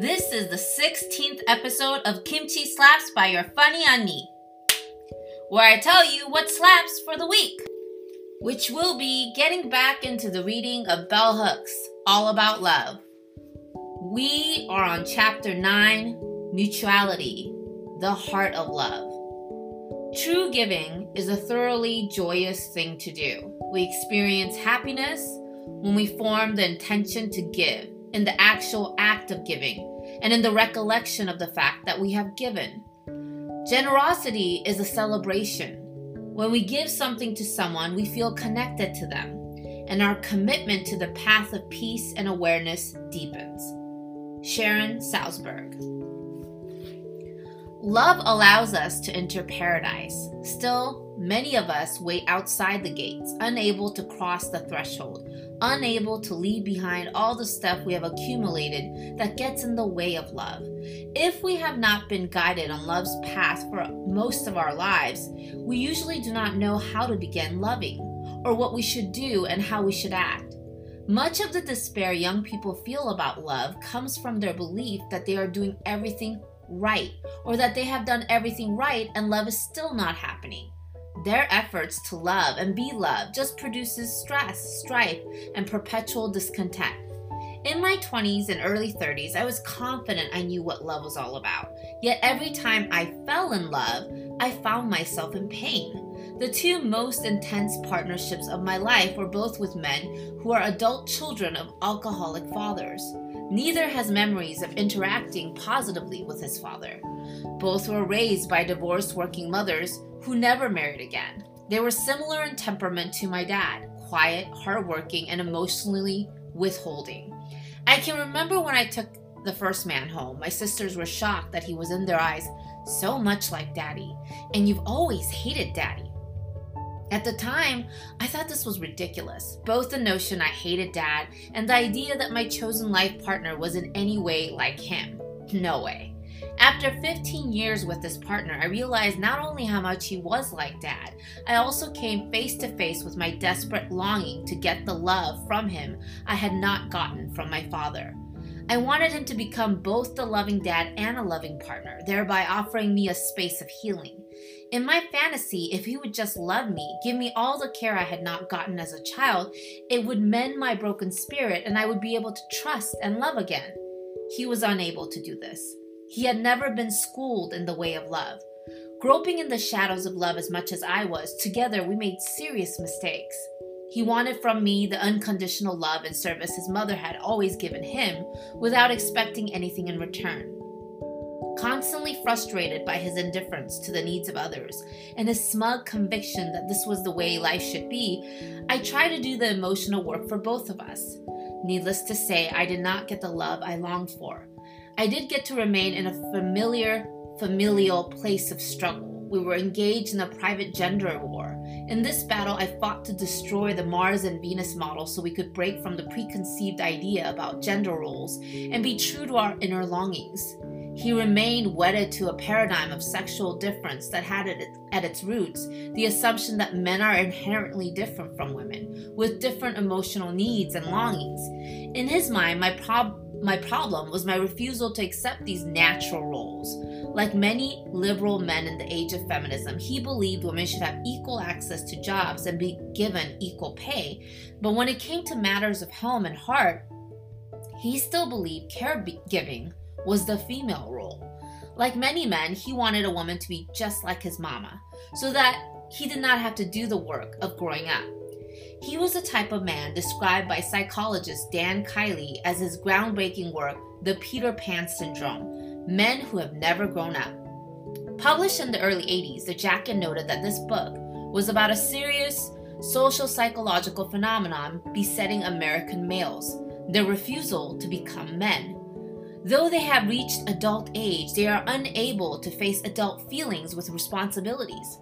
This is the 16th episode of Kimchi Slaps by Your Funny Unni, where I tell you what slaps for the week, which will be getting back into the reading of Bell Hooks, All About Love. We are on chapter 9, Mutuality, the Heart of Love. True giving is a thoroughly joyous thing to do. We experience happiness when we form the intention to give, in the actual act of giving, and in the recollection of the fact that we have given. Generosity is a celebration. When we give something to someone, we feel connected to them, and our commitment to the path of peace and awareness deepens. Sharon Salzberg. Love allows us to enter paradise. Still, many of us wait outside the gates, unable to cross the threshold, unable to leave behind all the stuff we have accumulated that gets in the way of love. If we have not been guided on love's path for most of our lives, we usually do not know how to begin loving, or what we should do and how we should act. Much of the despair young people feel about love comes from their belief that they are doing everything right, or that they have done everything right and love is still not happening. Their efforts to love and be loved just produces stress, strife, and perpetual discontent. In my 20s and early 30s, I was confident I knew what love was all about. Yet every time I fell in love, I found myself in pain. The two most intense partnerships of my life were both with men who are adult children of alcoholic fathers. Neither has memories of interacting positively with his father. Both were raised by divorced working mothers who never married again. They were similar in temperament to my dad quiet, hardworking, and emotionally withholding. I can remember when I took the first man home, my sisters were shocked that he was in their eyes so much like daddy, and you've always hated daddy. At the time, I thought this was ridiculous. Both the notion I hated dad and the idea that my chosen life partner was in any way like him. No way. After 15 years with this partner, I realized not only how much he was like dad, I also came face to face with my desperate longing to get the love from him I had not gotten from my father. I wanted him to become both the loving dad and a loving partner, thereby offering me a space of healing. In my fantasy, if he would just love me, give me all the care I had not gotten as a child, it would mend my broken spirit and I would be able to trust and love again. He was unable to do this. He had never been schooled in the way of love. Groping in the shadows of love as much as I was, together we made serious mistakes. He wanted from me the unconditional love and service his mother had always given him without expecting anything in return. Constantly frustrated by his indifference to the needs of others and his smug conviction that this was the way life should be, I tried to do the emotional work for both of us. Needless to say, I did not get the love I longed for. I did get to remain in a familiar, familial place of struggle. We were engaged in a private gender war. In this battle, I fought to destroy the Mars and Venus model so we could break from the preconceived idea about gender roles and be true to our inner longings. He remained wedded to a paradigm of sexual difference that had at its roots the assumption that men are inherently different from women, with different emotional needs and longings. In his mind, my problem my problem was my refusal to accept these natural roles. Like many liberal men in the age of feminism, he believed women should have equal access to jobs and be given equal pay. But when it came to matters of home and heart, he still believed caregiving was the female role. Like many men, he wanted a woman to be just like his mama, so that he did not have to do the work of growing up. He was the type of man described by psychologist Dan Kiley as his groundbreaking work, The Peter Pan Syndrome Men Who Have Never Grown Up. Published in the early 80s, the jacket noted that this book was about a serious social psychological phenomenon besetting American males their refusal to become men. Though they have reached adult age, they are unable to face adult feelings with responsibilities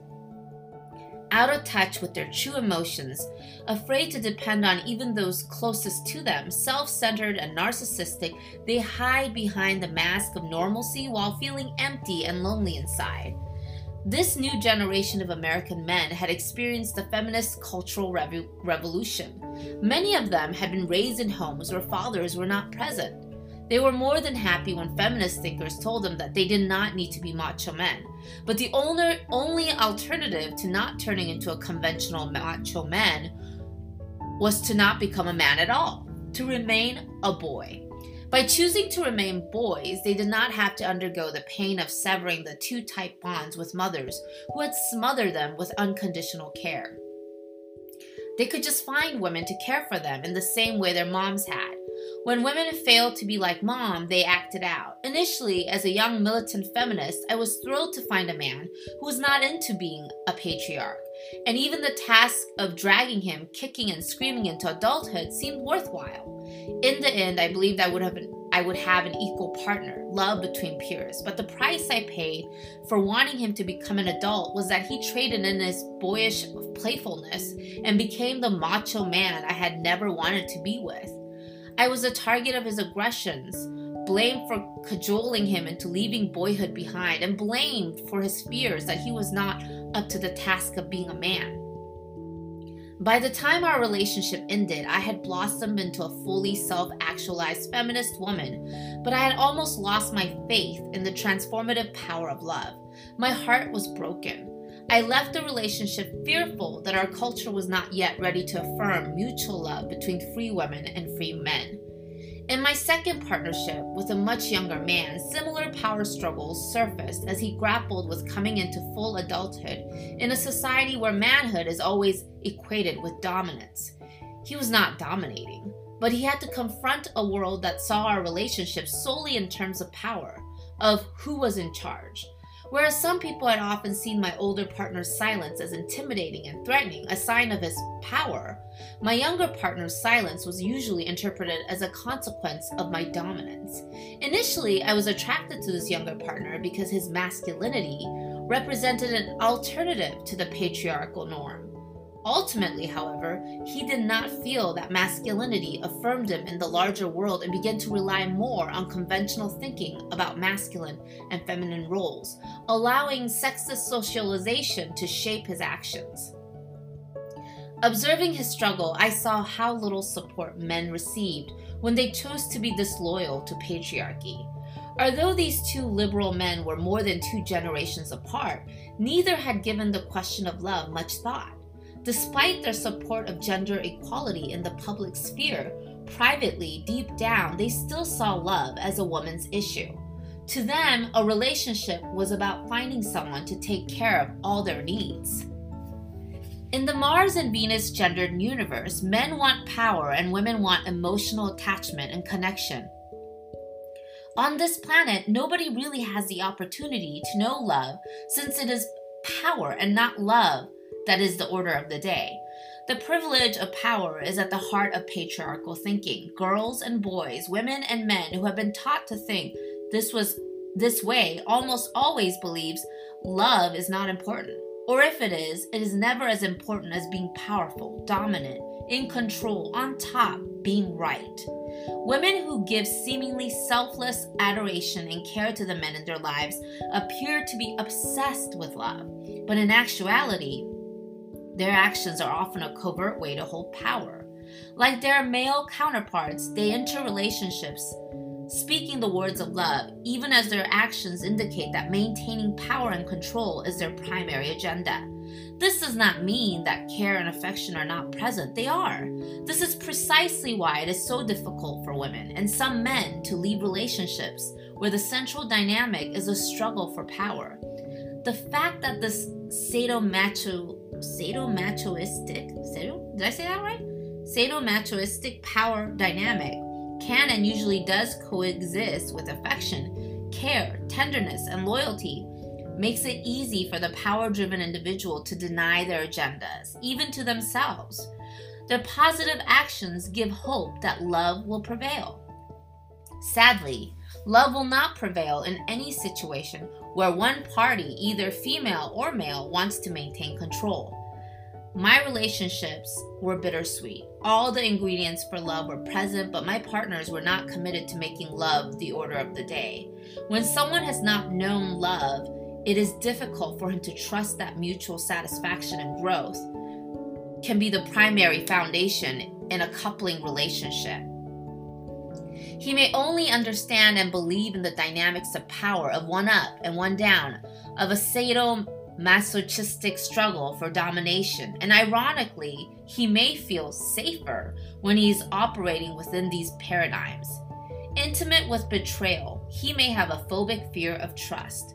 out of touch with their true emotions, afraid to depend on even those closest to them, self centered and narcissistic, they hide behind the mask of normalcy while feeling empty and lonely inside. This new generation of American men had experienced the feminist cultural rev- revolution. Many of them had been raised in homes where fathers were not present. They were more than happy when feminist thinkers told them that they did not need to be macho men. But the only, alternative to not turning into a conventional macho man was to not become a man at all, to remain a boy. By choosing to remain boys, they did not have to undergo the pain of severing the tight bonds with mothers who had smothered them with unconditional care. They could just find women to care for them in the same way their moms had. When women failed to be like mom, they acted out. Initially, as a young militant feminist, I was thrilled to find a man who was not into being a patriarch. And even the task of dragging him, kicking and screaming into adulthood seemed worthwhile. In the end, I believed I would have I would have an equal partner, love between peers. But the price I paid for wanting him to become an adult was that he traded in his boyish playfulness and became the macho man I had never wanted to be with. I was a target of his aggressions, blamed for cajoling him into leaving boyhood behind, and blamed for his fears that he was not up to the task of being a man. By the time our relationship ended, I had blossomed into a fully self actualized feminist woman, but I had almost lost my faith in the transformative power of love. My heart was broken. I left the relationship fearful that our culture was not yet ready to affirm mutual love between free women and free men. In my second partnership with a much younger man, similar power struggles surfaced as he grappled with coming into full adulthood in a society where manhood is always equated with dominance. He was not dominating, but he had to confront a world that saw our relationship solely in terms of power, of who was in charge. Whereas some people had often seen my older partner's silence as intimidating and threatening, a sign of his power, my younger partner's silence was usually interpreted as a consequence of my dominance. Initially, I was attracted to this younger partner because his masculinity represented an alternative to the patriarchal norm. Ultimately, however, he did not feel that masculinity affirmed him in the larger world and began to rely more on conventional thinking about masculine and feminine roles, allowing sexist socialization to shape his actions. Observing his struggle, I saw how little support men received when they chose to be disloyal to patriarchy. Although these two liberal men were more than two generations apart, neither had given the question of love much thought. Despite their support of gender equality in the public sphere, privately, deep down, they still saw love as a woman's issue. To them, a relationship was about finding someone to take care of all their needs. In the Mars and Venus gendered universe, men want power and women want emotional attachment and connection. On this planet, nobody really has the opportunity to know love since it is power and not love that is the order of the day. The privilege of power is at the heart of patriarchal thinking. Girls and boys, women and men who have been taught to think this was this way almost always believes love is not important. Or if it is, it is never as important as being powerful, dominant, in control, on top, being right. Women who give seemingly selfless adoration and care to the men in their lives appear to be obsessed with love, but in actuality, their actions are often a covert way to hold power. Like their male counterparts, they enter relationships speaking the words of love, even as their actions indicate that maintaining power and control is their primary agenda. This does not mean that care and affection are not present, they are. This is precisely why it is so difficult for women and some men to leave relationships where the central dynamic is a struggle for power. The fact that this sadomacho sadomasochistic, sado, did I say that right? Sadomasochistic power dynamic can and usually does coexist with affection, care, tenderness, and loyalty makes it easy for the power driven individual to deny their agendas, even to themselves. Their positive actions give hope that love will prevail. Sadly, love will not prevail in any situation where one party, either female or male, wants to maintain control. My relationships were bittersweet. All the ingredients for love were present, but my partners were not committed to making love the order of the day. When someone has not known love, it is difficult for him to trust that mutual satisfaction and growth can be the primary foundation in a coupling relationship. He may only understand and believe in the dynamics of power of one up and one down, of a sadomasochistic struggle for domination, and ironically, he may feel safer when he is operating within these paradigms. Intimate with betrayal, he may have a phobic fear of trust.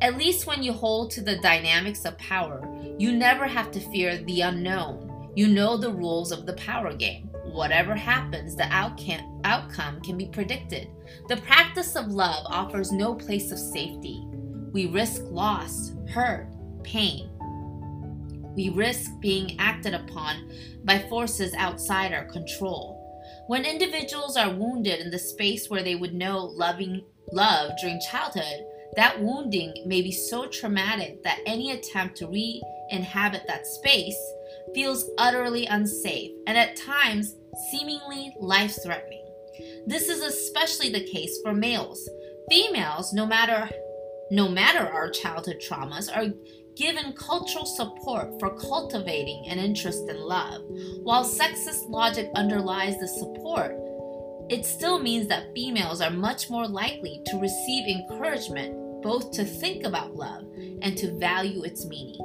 At least when you hold to the dynamics of power, you never have to fear the unknown. You know the rules of the power game. Whatever happens, the outcome can be predicted. The practice of love offers no place of safety. We risk loss, hurt, pain. We risk being acted upon by forces outside our control. When individuals are wounded in the space where they would know loving love during childhood, that wounding may be so traumatic that any attempt to re inhabit that space feels utterly unsafe and at times seemingly life threatening. This is especially the case for males. Females, no matter no matter our childhood traumas, are given cultural support for cultivating an interest in love. While sexist logic underlies the support, it still means that females are much more likely to receive encouragement both to think about love and to value its meaning.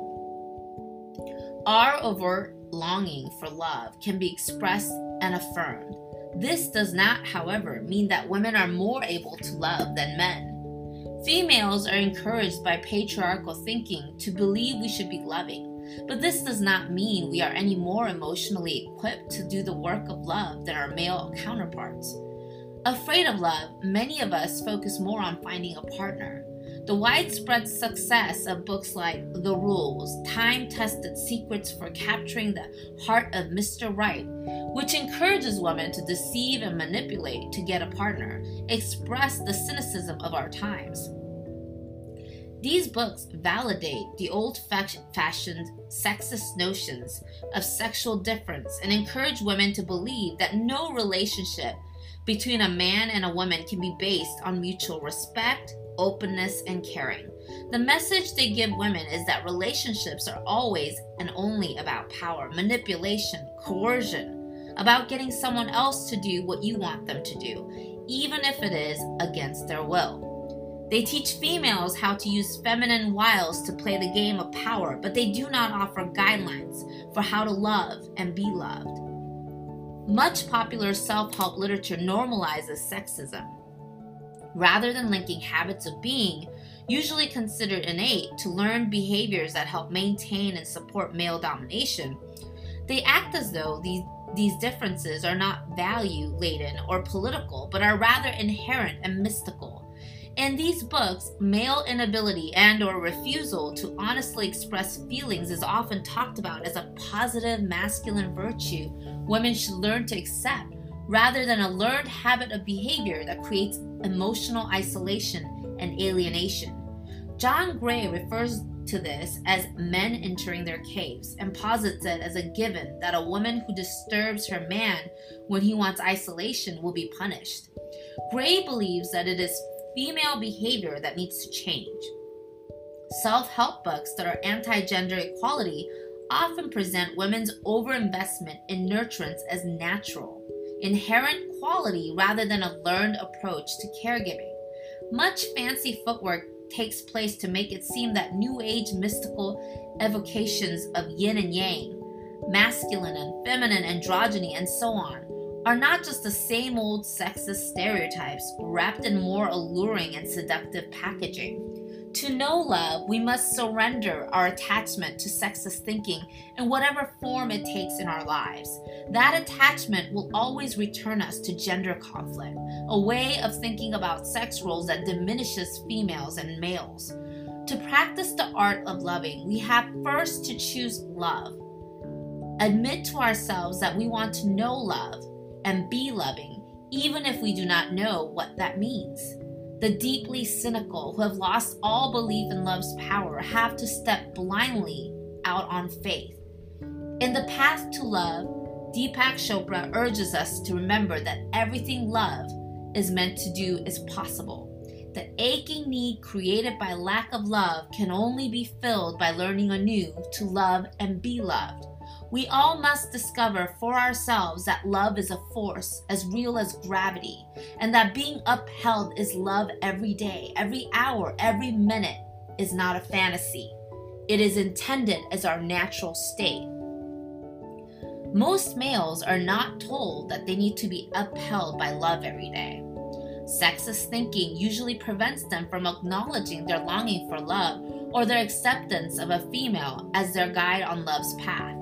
Our overt longing for love can be expressed and affirmed. This does not, however, mean that women are more able to love than men. Females are encouraged by patriarchal thinking to believe we should be loving, but this does not mean we are any more emotionally equipped to do the work of love than our male counterparts. Afraid of love, many of us focus more on finding a partner. The widespread success of books like The Rules, time tested secrets for capturing the heart of Mr. Right, which encourages women to deceive and manipulate to get a partner, express the cynicism of our times. These books validate the old fashioned sexist notions of sexual difference and encourage women to believe that no relationship between a man and a woman can be based on mutual respect, openness, and caring. The message they give women is that relationships are always and only about power, manipulation, coercion, about getting someone else to do what you want them to do, even if it is against their will. They teach females how to use feminine wiles to play the game of power, but they do not offer guidelines for how to love and be loved. Much popular self help literature normalizes sexism. Rather than linking habits of being, usually considered innate, to learned behaviors that help maintain and support male domination, they act as though these, these differences are not value laden or political, but are rather inherent and mystical. In these books, male inability and or refusal to honestly express feelings is often talked about as a positive masculine virtue women should learn to accept rather than a learned habit of behavior that creates emotional isolation and alienation. John Gray refers to this as men entering their caves and posits it as a given that a woman who disturbs her man when he wants isolation will be punished. Gray believes that it is female behavior that needs to change. Self help books that are anti gender equality often present women's overinvestment in nurturance as natural, inherent quality rather than a learned approach to caregiving. Much fancy footwork takes place to make it seem that New Age mystical evocations of yin and yang, masculine and feminine androgyny, and so on, are not just the same old sexist stereotypes wrapped in more alluring and seductive packaging. To know love, we must surrender our attachment to sexist thinking in whatever form it takes in our lives. That attachment will always return us to gender conflict, a way of thinking about sex roles that diminishes females and males. To practice the art of loving, we have first to choose love. Admit to ourselves that we want to know love and be loving, even if we do not know what that means. The deeply cynical who have lost all belief in love's power have to step blindly out on faith. In the path to love, Deepak Chopra urges us to remember that everything love is meant to do is possible. The aching need created by lack of love can only be filled by learning anew to love and be loved. We all must discover for ourselves that love is a force as real as gravity, and that being upheld is love every day, every hour, every minute is not a fantasy. It is intended as our natural state. Most males are not told that they need to be upheld by love every day. Sexist thinking usually prevents them from acknowledging their longing for love or their acceptance of a female as their guide on love's path.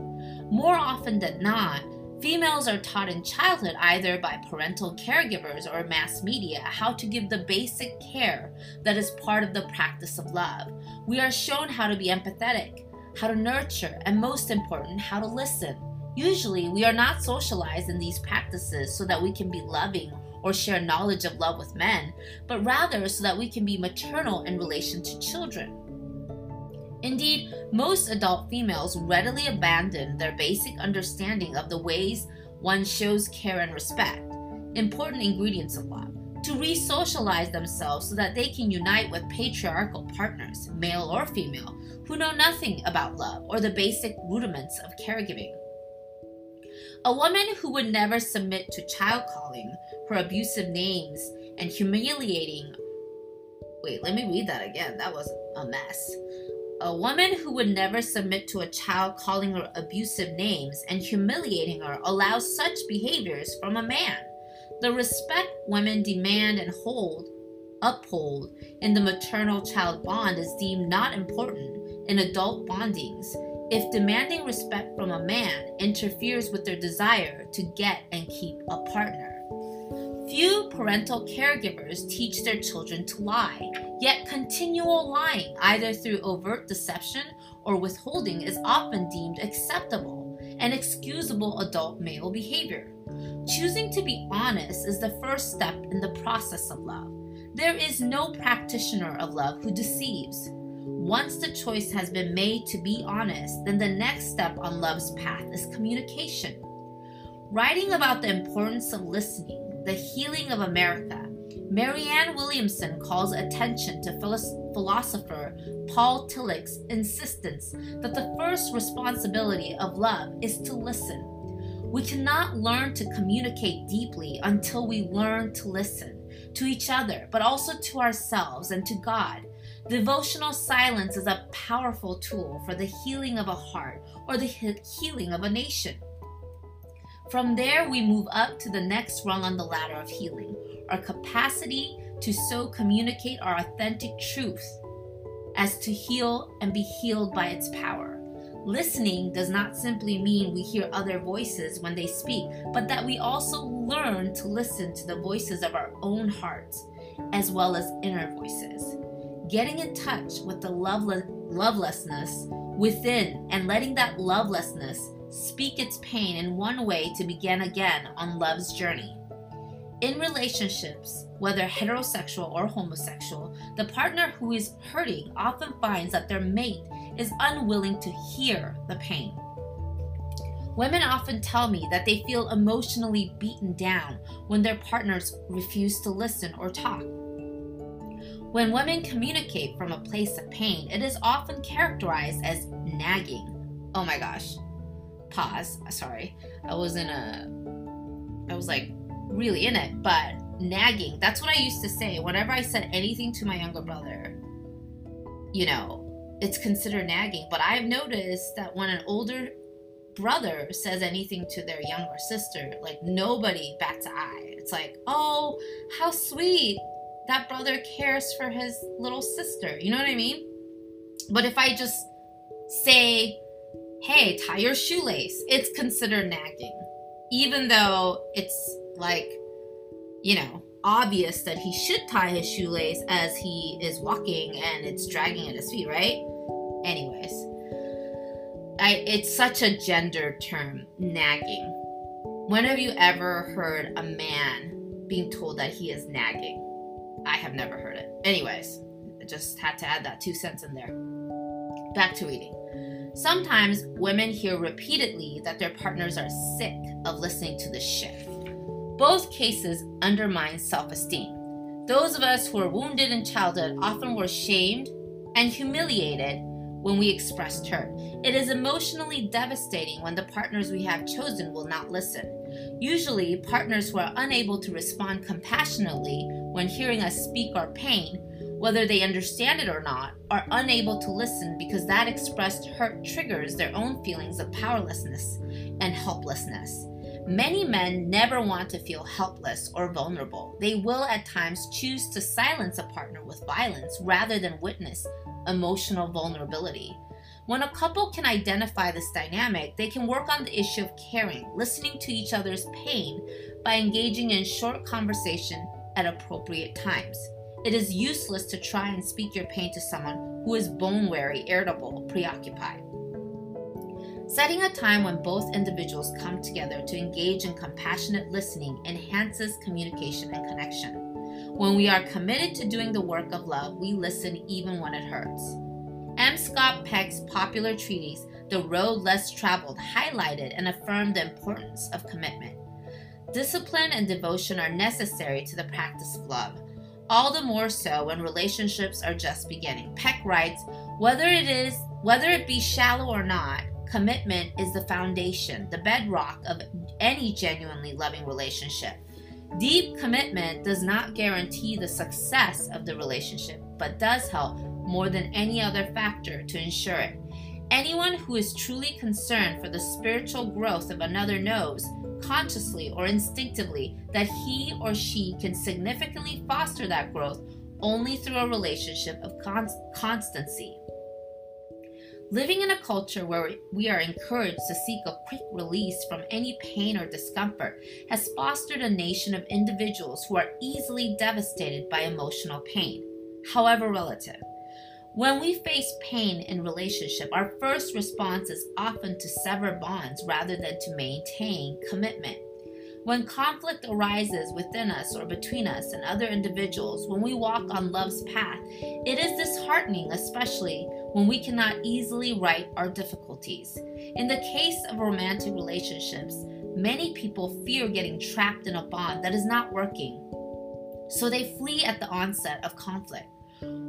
More often than not, females are taught in childhood either by parental caregivers or mass media how to give the basic care that is part of the practice of love. We are shown how to be empathetic, how to nurture, and most important, how to listen. Usually, we are not socialized in these practices so that we can be loving or share knowledge of love with men, but rather so that we can be maternal in relation to children. Indeed, most adult females readily abandon their basic understanding of the ways one shows care and respect, important ingredients of love, to re socialize themselves so that they can unite with patriarchal partners, male or female, who know nothing about love or the basic rudiments of caregiving. A woman who would never submit to child calling, her abusive names, and humiliating. Wait, let me read that again. That was a mess. A woman who would never submit to a child calling her abusive names and humiliating her allows such behaviors from a man. The respect women demand and hold, uphold in the maternal child bond is deemed not important in adult bondings if demanding respect from a man interferes with their desire to get and keep a partner. Few parental caregivers teach their children to lie, yet continual lying, either through overt deception or withholding, is often deemed acceptable and excusable adult male behavior. Choosing to be honest is the first step in the process of love. There is no practitioner of love who deceives. Once the choice has been made to be honest, then the next step on love's path is communication. Writing about the importance of listening, the healing of America, Marianne Williamson calls attention to philosopher Paul Tillich's insistence that the first responsibility of love is to listen. We cannot learn to communicate deeply until we learn to listen to each other, but also to ourselves and to God. Devotional silence is a powerful tool for the healing of a heart or the healing of a nation. From there, we move up to the next rung on the ladder of healing our capacity to so communicate our authentic truth as to heal and be healed by its power. Listening does not simply mean we hear other voices when they speak, but that we also learn to listen to the voices of our own hearts as well as inner voices getting in touch with the loveless, lovelessness within and letting that lovelessness speak its pain in one way to begin again on love's journey. In relationships, whether heterosexual or homosexual, the partner who is hurting often finds that their mate is unwilling to hear the pain. Women often tell me that they feel emotionally beaten down when their partners refuse to listen or talk. When women communicate from a place of pain, it is often characterized as nagging. Oh my gosh. Pause. Sorry. I was in uh, a. I was like really in it, but nagging. That's what I used to say. Whenever I said anything to my younger brother, you know, it's considered nagging. But I've noticed that when an older brother says anything to their younger sister, like nobody bats an eye. It's like, oh, how sweet that brother cares for his little sister. You know what I mean? But if I just say, hey, tie your shoelace, it's considered nagging. Even though it's like, you know, obvious that he should tie his shoelace as he is walking and it's dragging at his feet, right? Anyways, I, it's such a gender term, nagging. When have you ever heard a man being told that he is nagging? I have never heard it. Anyways, I just had to add that two cents in there. Back to reading. Sometimes women hear repeatedly that their partners are sick of listening to the shit. Both cases undermine self esteem. Those of us who were wounded in childhood often were shamed and humiliated when we expressed hurt. It is emotionally devastating when the partners we have chosen will not listen. Usually, partners who are unable to respond compassionately when hearing us speak our pain, whether they understand it or not, are unable to listen because that expressed hurt triggers their own feelings of powerlessness and helplessness. Many men never want to feel helpless or vulnerable. They will at times choose to silence a partner with violence rather than witness emotional vulnerability. When a couple can identify this dynamic, they can work on the issue of caring, listening to each other's pain by engaging in short conversation at appropriate times. It is useless to try and speak your pain to someone who is bone weary, irritable, preoccupied. Setting a time when both individuals come together to engage in compassionate listening enhances communication and connection. When we are committed to doing the work of love, we listen even when it hurts. M. Scott Peck's popular treatise, The Road Less Traveled, highlighted and affirmed the importance of commitment. Discipline and devotion are necessary to the practice of love, all the more so when relationships are just beginning. Peck writes, whether it is whether it be shallow or not, commitment is the foundation, the bedrock of any genuinely loving relationship. Deep commitment does not guarantee the success of the relationship, but does help more than any other factor to ensure it. Anyone who is truly concerned for the spiritual growth of another knows, consciously or instinctively, that he or she can significantly foster that growth only through a relationship of constancy. Living in a culture where we are encouraged to seek a quick release from any pain or discomfort has fostered a nation of individuals who are easily devastated by emotional pain, however relative. When we face pain in relationship, our first response is often to sever bonds rather than to maintain commitment. When conflict arises within us or between us and other individuals, when we walk on love's path, it is disheartening, especially when we cannot easily right our difficulties. In the case of romantic relationships, many people fear getting trapped in a bond that is not working. So they flee at the onset of conflict.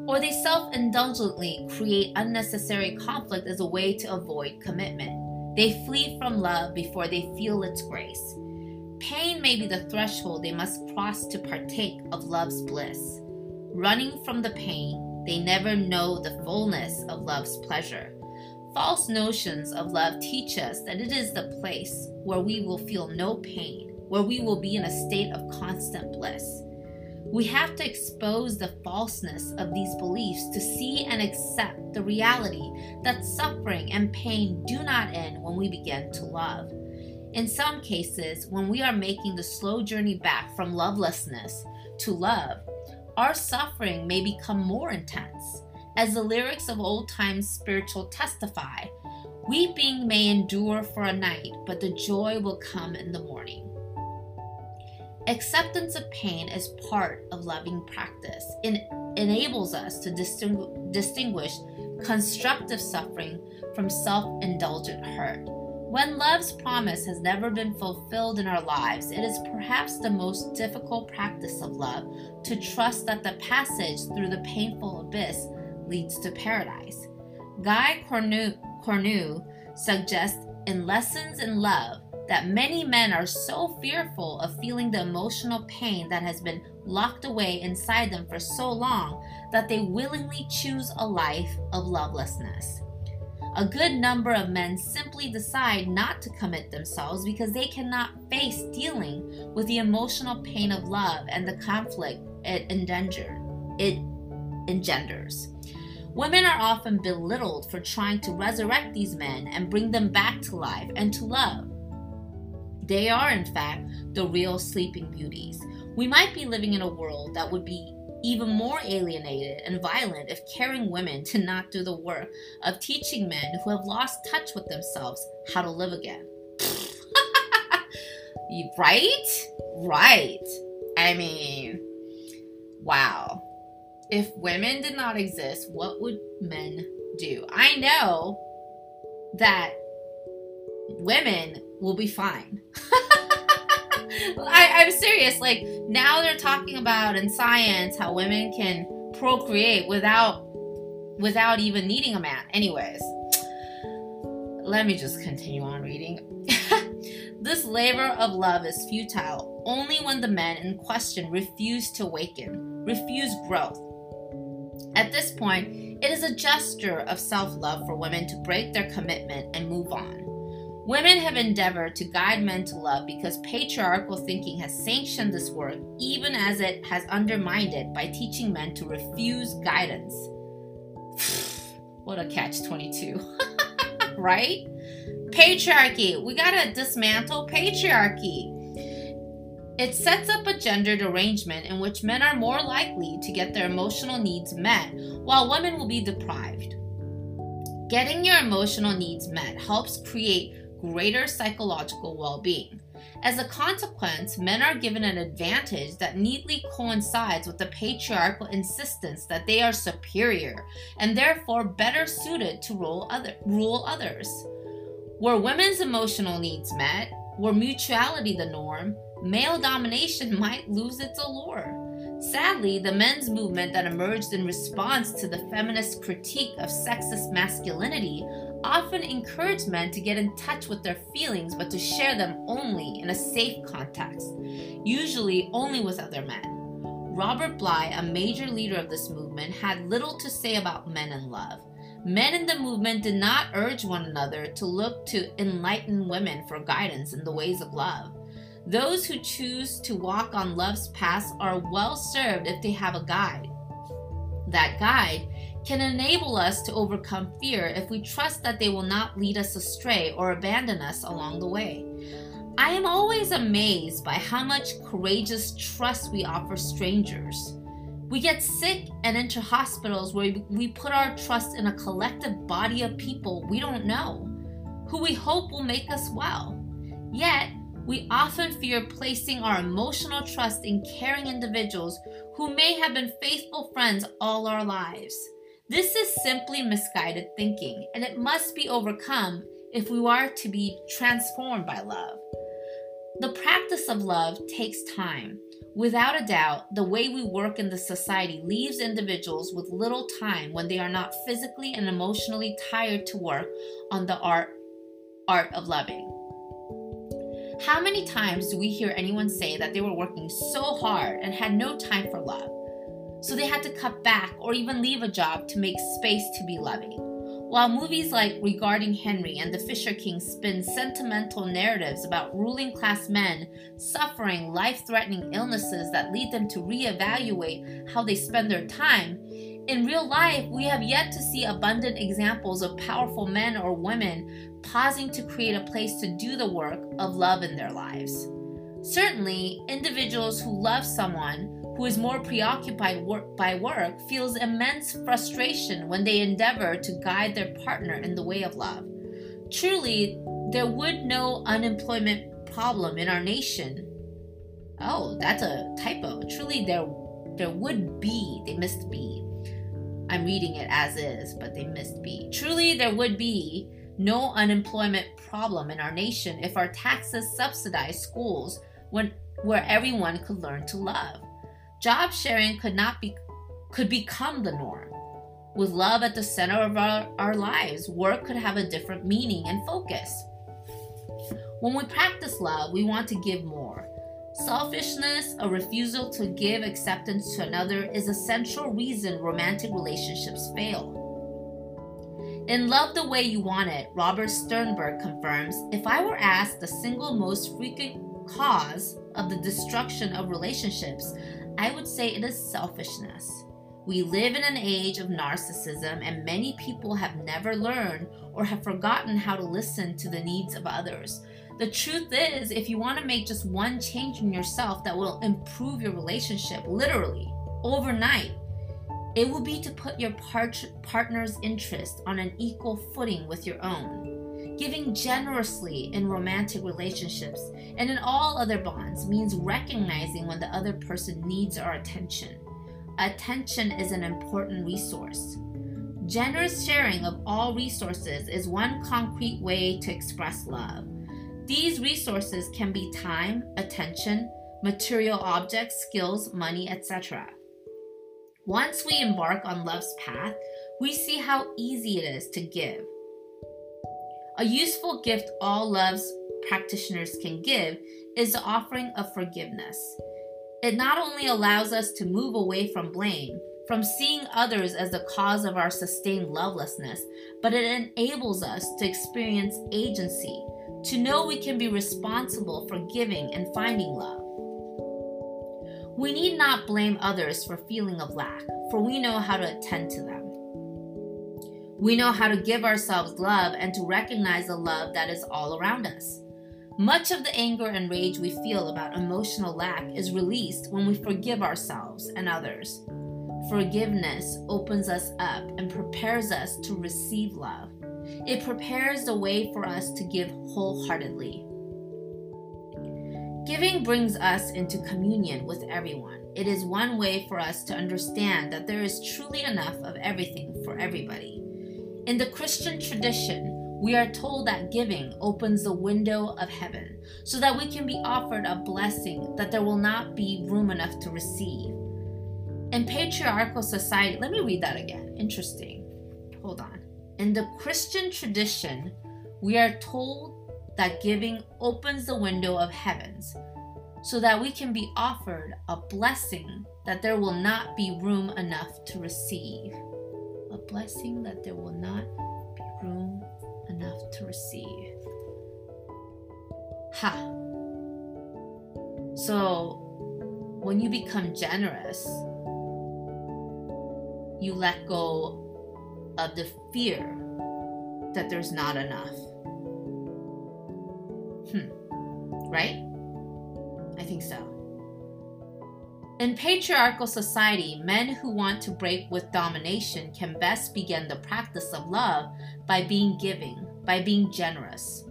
Or they self indulgently create unnecessary conflict as a way to avoid commitment. They flee from love before they feel its grace. Pain may be the threshold they must cross to partake of love's bliss. Running from the pain, they never know the fullness of love's pleasure. False notions of love teach us that it is the place where we will feel no pain, where we will be in a state of constant bliss. We have to expose the falseness of these beliefs to see and accept the reality that suffering and pain do not end when we begin to love. In some cases, when we are making the slow journey back from lovelessness to love, our suffering may become more intense. As the lyrics of old time spiritual testify, weeping may endure for a night, but the joy will come in the morning. Acceptance of pain is part of loving practice. It enables us to distinguish constructive suffering from self indulgent hurt. When love's promise has never been fulfilled in our lives, it is perhaps the most difficult practice of love to trust that the passage through the painful abyss leads to paradise. Guy Corneau, Corneau suggests in Lessons in Love that many men are so fearful of feeling the emotional pain that has been locked away inside them for so long that they willingly choose a life of lovelessness. A good number of men simply decide not to commit themselves because they cannot face dealing with the emotional pain of love and the conflict it, engender, it engenders. Women are often belittled for trying to resurrect these men and bring them back to life and to love. They are, in fact, the real sleeping beauties. We might be living in a world that would be even more alienated and violent if caring women did not do the work of teaching men who have lost touch with themselves how to live again. right? Right. I mean, wow. If women did not exist, what would men do? I know that women will be fine. I, I'm serious. Like now they're talking about in science how women can procreate without without even needing a man. Anyways, let me just continue on reading. this labor of love is futile only when the men in question refuse to awaken, refuse growth. At this point, it is a gesture of self love for women to break their commitment and move on. Women have endeavored to guide men to love because patriarchal thinking has sanctioned this work, even as it has undermined it by teaching men to refuse guidance. what a catch 22, right? Patriarchy. We gotta dismantle patriarchy. It sets up a gendered arrangement in which men are more likely to get their emotional needs met, while women will be deprived. Getting your emotional needs met helps create greater psychological well being. As a consequence, men are given an advantage that neatly coincides with the patriarchal insistence that they are superior and therefore better suited to rule, other, rule others. Were women's emotional needs met, were mutuality the norm, male domination might lose its allure. Sadly, the men's movement that emerged in response to the feminist critique of sexist masculinity often encouraged men to get in touch with their feelings but to share them only in a safe context, usually only with other men. Robert Bly, a major leader of this movement, had little to say about men and love. Men in the movement did not urge one another to look to enlightened women for guidance in the ways of love. Those who choose to walk on love's path are well served if they have a guide. That guide can enable us to overcome fear if we trust that they will not lead us astray or abandon us along the way. I am always amazed by how much courageous trust we offer strangers. We get sick and enter hospitals where we put our trust in a collective body of people we don't know, who we hope will make us well. Yet, we often fear placing our emotional trust in caring individuals who may have been faithful friends all our lives. This is simply misguided thinking, and it must be overcome if we are to be transformed by love. The practice of love takes time. Without a doubt, the way we work in the society leaves individuals with little time when they are not physically and emotionally tired to work on the art art of loving. How many times do we hear anyone say that they were working so hard and had no time for love? so they had to cut back or even leave a job to make space to be loving. While movies like Regarding Henry and The Fisher King spin sentimental narratives about ruling class men suffering life threatening illnesses that lead them to reevaluate how they spend their time, in real life, we have yet to see abundant examples of powerful men or women pausing to create a place to do the work of love in their lives. Certainly, individuals who love someone who is more preoccupied work by work, feels immense frustration when they endeavor to guide their partner in the way of love. Truly, there would no unemployment problem in our nation. Oh, that's a typo. Truly, there there would be. They missed be. I'm reading it as is, but they missed be. Truly, there would be no unemployment problem in our nation if our taxes subsidized schools when, where everyone could learn to love. Job sharing could not be could become the norm. With love at the center of our, our lives, work could have a different meaning and focus. When we practice love, we want to give more. Selfishness, a refusal to give acceptance to another, is a central reason romantic relationships fail. In Love the Way You Want It, Robert Sternberg confirms if I were asked the single most frequent cause of the destruction of relationships, I would say it is selfishness. We live in an age of narcissism, and many people have never learned or have forgotten how to listen to the needs of others. The truth is, if you want to make just one change in yourself that will improve your relationship literally overnight, it will be to put your part- partner's interest on an equal footing with your own. Giving generously in romantic relationships and in all other bonds means recognizing when the other person needs our attention. Attention is an important resource. Generous sharing of all resources is one concrete way to express love. These resources can be time, attention, material objects, skills, money, etc. Once we embark on love's path, we see how easy it is to give. A useful gift all love's practitioners can give is the offering of forgiveness. It not only allows us to move away from blame, from seeing others as the cause of our sustained lovelessness, but it enables us to experience agency, to know we can be responsible for giving and finding love. We need not blame others for feeling of lack, for we know how to attend to them. We know how to give ourselves love and to recognize the love that is all around us. Much of the anger and rage we feel about emotional lack is released when we forgive ourselves and others. Forgiveness opens us up and prepares us to receive love. It prepares the way for us to give wholeheartedly. Giving brings us into communion with everyone. It is one way for us to understand that there is truly enough of everything for everybody. In the Christian tradition, we are told that giving opens the window of heaven so that we can be offered a blessing that there will not be room enough to receive. In patriarchal society, let me read that again. Interesting. Hold on. In the Christian tradition, we are told that giving opens the window of heavens so that we can be offered a blessing that there will not be room enough to receive. A blessing that there will not be room enough to receive. Ha! So, when you become generous, you let go of the fear that there's not enough. Right? I think so. In patriarchal society, men who want to break with domination can best begin the practice of love by being giving, by being generous.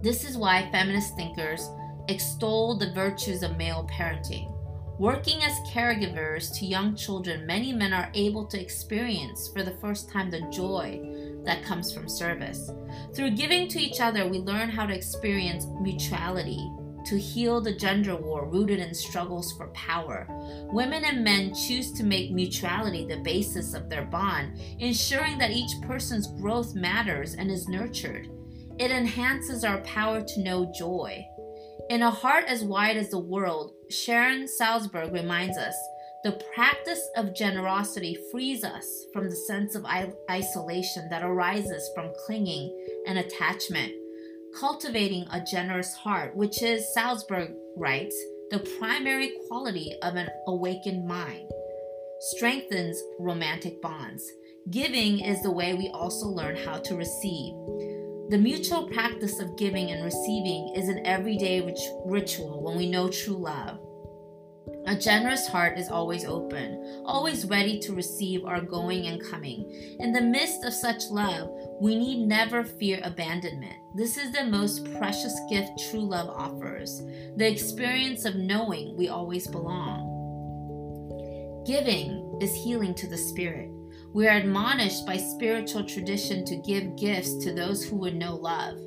This is why feminist thinkers extol the virtues of male parenting. Working as caregivers to young children, many men are able to experience for the first time the joy that comes from service. Through giving to each other, we learn how to experience mutuality, to heal the gender war rooted in struggles for power. Women and men choose to make mutuality the basis of their bond, ensuring that each person's growth matters and is nurtured. It enhances our power to know joy. In a heart as wide as the world, Sharon Salzberg reminds us the practice of generosity frees us from the sense of isolation that arises from clinging and attachment. Cultivating a generous heart, which is, Salzberg writes, the primary quality of an awakened mind, strengthens romantic bonds. Giving is the way we also learn how to receive. The mutual practice of giving and receiving is an everyday rit- ritual when we know true love. A generous heart is always open, always ready to receive our going and coming. In the midst of such love, we need never fear abandonment. This is the most precious gift true love offers the experience of knowing we always belong. Giving is healing to the spirit. We are admonished by spiritual tradition to give gifts to those who would know love.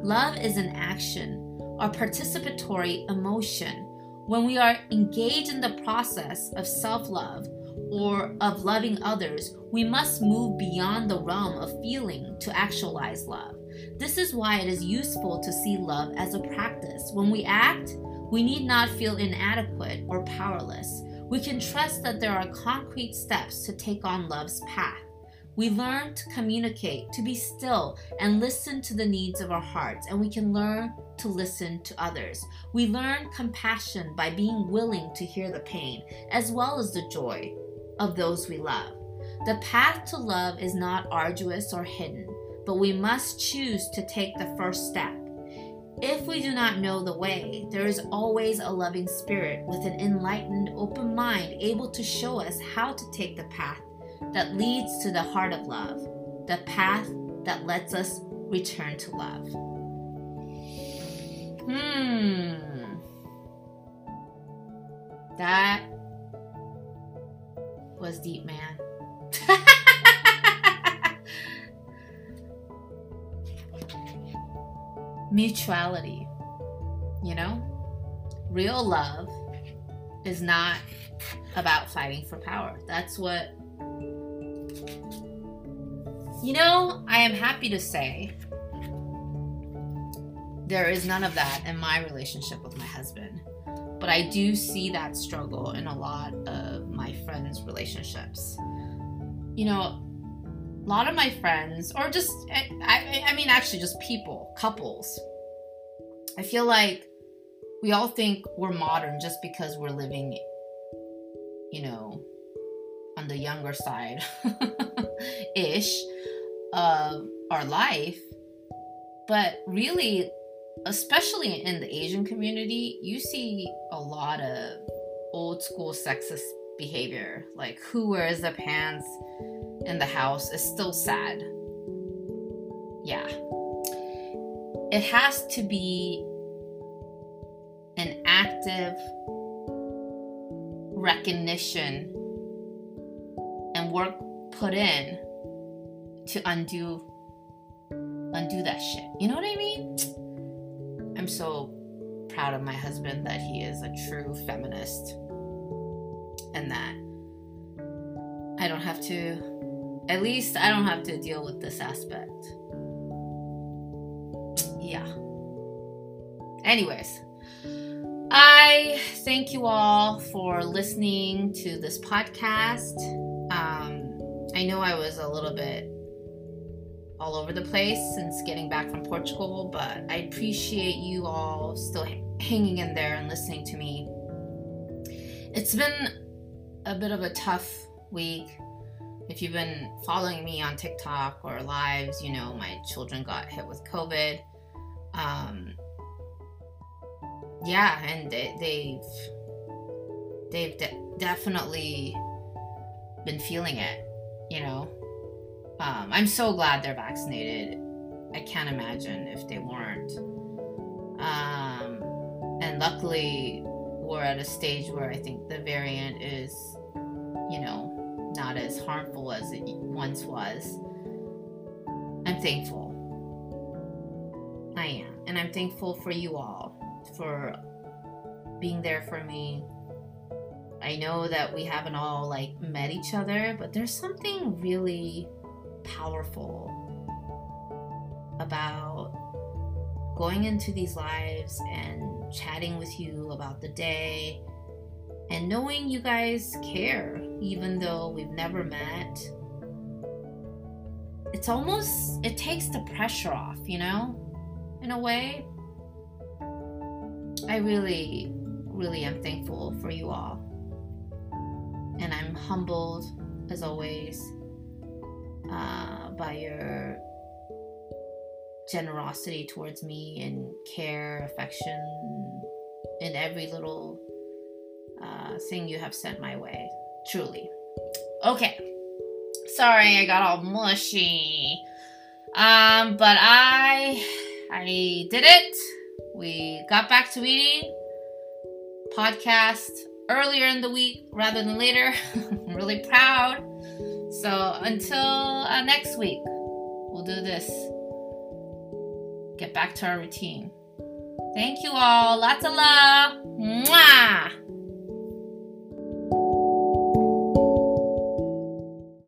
Love is an action, a participatory emotion when we are engaged in the process of self love or of loving others, we must move beyond the realm of feeling to actualize love. This is why it is useful to see love as a practice. When we act, we need not feel inadequate or powerless. We can trust that there are concrete steps to take on love's path. We learn to communicate, to be still, and listen to the needs of our hearts, and we can learn to listen to others. We learn compassion by being willing to hear the pain, as well as the joy of those we love. The path to love is not arduous or hidden, but we must choose to take the first step. If we do not know the way, there is always a loving spirit with an enlightened, open mind able to show us how to take the path that leads to the heart of love, the path that lets us return to love. Hmm. That was deep, man. Mutuality. You know? Real love is not about fighting for power. That's what You know, I am happy to say there is none of that in my relationship with my husband. But I do see that struggle in a lot of my friends' relationships. You know, a lot of my friends, or just, I, I mean, actually, just people, couples, I feel like we all think we're modern just because we're living, you know, on the younger side ish of our life. But really, especially in the Asian community, you see a lot of old school sexist behavior. Like who wears the pants in the house is still sad. Yeah. It has to be an active recognition and work put in to undo undo that shit. You know what I mean? I'm so proud of my husband that he is a true feminist and that I don't have to, at least I don't have to deal with this aspect. Yeah. Anyways, I thank you all for listening to this podcast. Um, I know I was a little bit all over the place since getting back from Portugal, but I appreciate you all still hanging in there and listening to me. It's been a bit of a tough week. If you've been following me on TikTok or lives, you know my children got hit with COVID. Um, yeah, and they, they've they've de- definitely been feeling it, you know. Um, I'm so glad they're vaccinated. I can't imagine if they weren't. Um, and luckily, we're at a stage where I think the variant is, you know, not as harmful as it once was. I'm thankful. I am. And I'm thankful for you all for being there for me, I know that we haven't all like met each other, but there's something really powerful about going into these lives and chatting with you about the day and knowing you guys care, even though we've never met. It's almost, it takes the pressure off, you know, in a way. I really, really am thankful for you all. And I'm humbled, as always, uh, by your generosity towards me and care, affection, in every little uh, thing you have sent my way. Truly. Okay. Sorry, I got all mushy. Um, but I I did it. We got back to eating. Podcast earlier in the week rather than later. I'm really proud. So until uh, next week, we'll do this. Get back to our routine. Thank you all. Lots of love. Mwah!